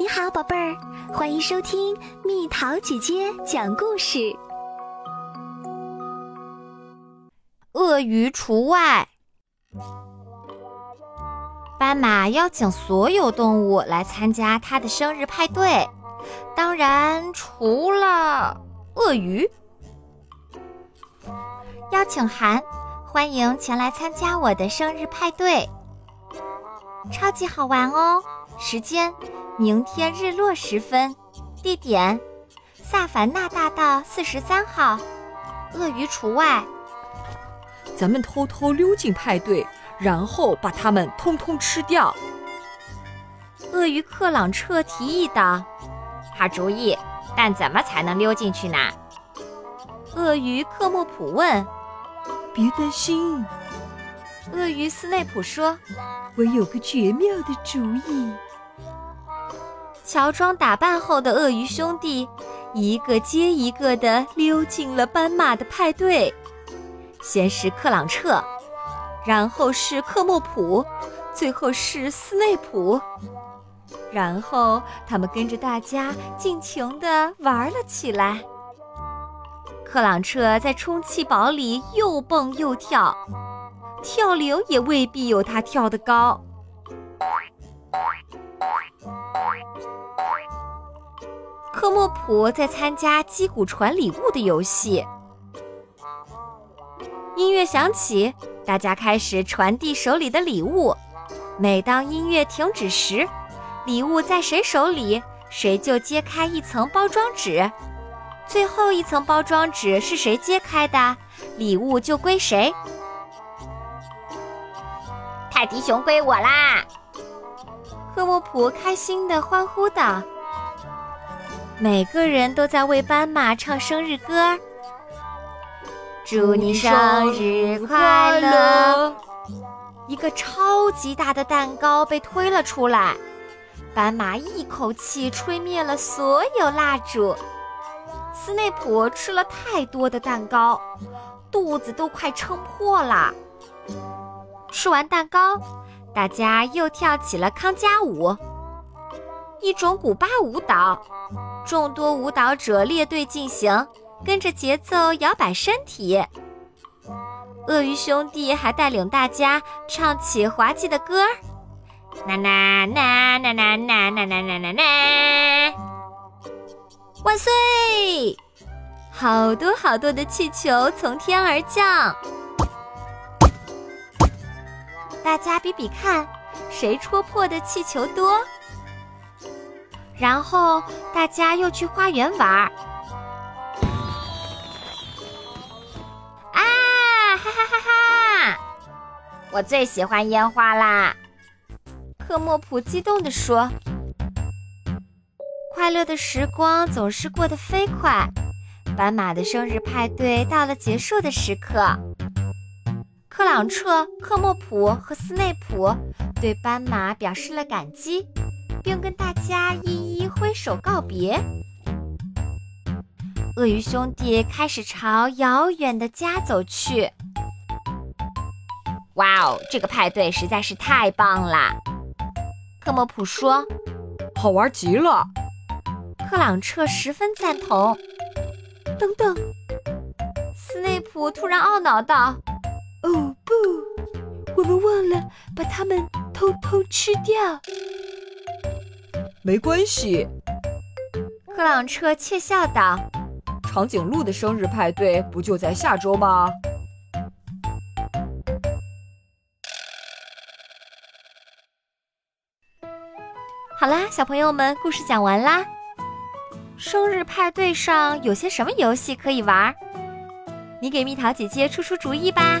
你好，宝贝儿，欢迎收听蜜桃姐姐讲故事。鳄鱼除外。斑马邀请所有动物来参加他的生日派对，当然除了鳄鱼。邀请函，欢迎前来参加我的生日派对，超级好玩哦！时间。明天日落时分，地点：萨凡纳大道四十三号，鳄鱼除外。咱们偷偷溜进派对，然后把它们通通吃掉。鳄鱼克朗彻提议道：“好主意，但怎么才能溜进去呢？”鳄鱼克莫普问。“别担心。”鳄鱼斯内普说，“我有个绝妙的主意。”乔装打扮后的鳄鱼兄弟，一个接一个地溜进了斑马的派对。先是克朗彻，然后是克莫普，最后是斯内普。然后他们跟着大家尽情地玩了起来。克朗彻在充气堡里又蹦又跳，跳流也未必有他跳得高。科莫普在参加击鼓传礼物的游戏。音乐响起，大家开始传递手里的礼物。每当音乐停止时，礼物在谁手里，谁就揭开一层包装纸。最后一层包装纸是谁揭开的，礼物就归谁。泰迪熊归我啦！科莫普开心地欢呼道。每个人都在为斑马唱生日歌，祝你生日快乐！一个超级大的蛋糕被推了出来，斑马一口气吹灭了所有蜡烛。斯内普吃了太多的蛋糕，肚子都快撑破了。吃完蛋糕，大家又跳起了康佳舞。一种古巴舞蹈，众多舞蹈者列队进行，跟着节奏摇摆身体。鳄鱼兄弟还带领大家唱起滑稽的歌儿，呐呐呐呐呐呐呐呐呐呐！万岁！好多好多的气球从天而降，大家比比看，谁戳破的气球多。然后大家又去花园玩儿，啊，哈哈哈哈！我最喜欢烟花啦！科莫普激动地说：“快乐的时光总是过得飞快。”斑马的生日派对到了结束的时刻，克朗彻、科莫普和斯内普对斑马表示了感激。并跟大家一一挥手告别。鳄鱼兄弟开始朝遥远的家走去。哇哦，这个派对实在是太棒了！科莫普说：“好玩极了。”克朗彻十分赞同。等等，斯内普突然懊恼道：“哦不，我们忘了把它们偷偷吃掉。”没关系，克朗彻窃笑道：“长颈鹿的生日派对不就在下周吗？”好啦，小朋友们，故事讲完啦。生日派对上有些什么游戏可以玩？你给蜜桃姐姐出出主意吧。